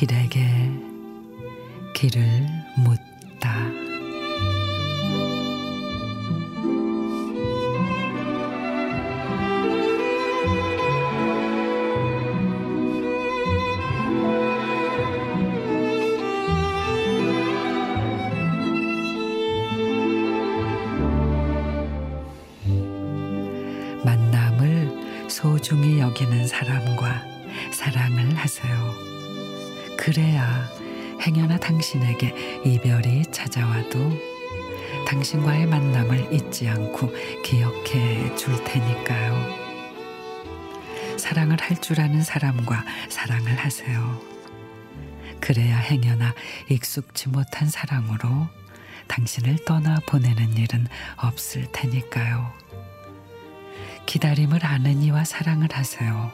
길에게 길을 묻다. 소중히 여기는 사람과 사랑을 하세요. 그래야 행여나 당신에게 이별이 찾아와도 당신과의 만남을 잊지 않고 기억해 줄 테니까요. 사랑을 할 줄 아는 사람과 사랑을 하세요. 그래야 행여나 익숙지 못한 사랑으로 당신을 떠나 보내는 일은 없을 테니까요. 기다림을 아는 이와 사랑을 하세요.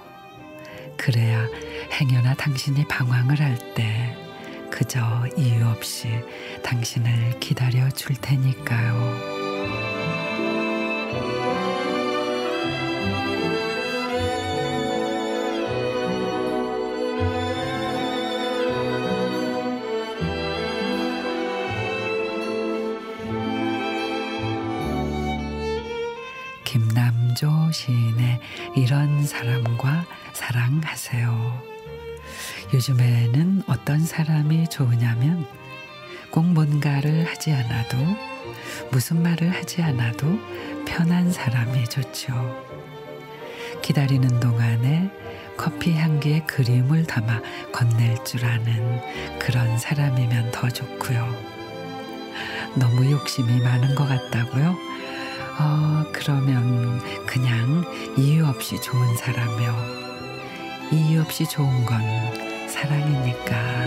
그래야 행여나 당신이 방황을 할 때 그저 이유 없이 당신을 기다려 줄 테니까요. 김 남조 시인의 이런 사람과 사랑하세요. 요즘에는 어떤 사람이 좋으냐면 꼭 뭔가를 하지 않아도 무슨 말을 하지 않아도 편한 사람이 좋죠. 기다리는 동안에 커피 향기에 그림을 담아 건넬 줄 아는 그런 사람이면 더 좋고요. 너무 욕심이 많은 것 같다고요? 어, 그러면 그냥 이유 없이 좋은 사람이요. 이유 없이 좋은 건 사랑이니까.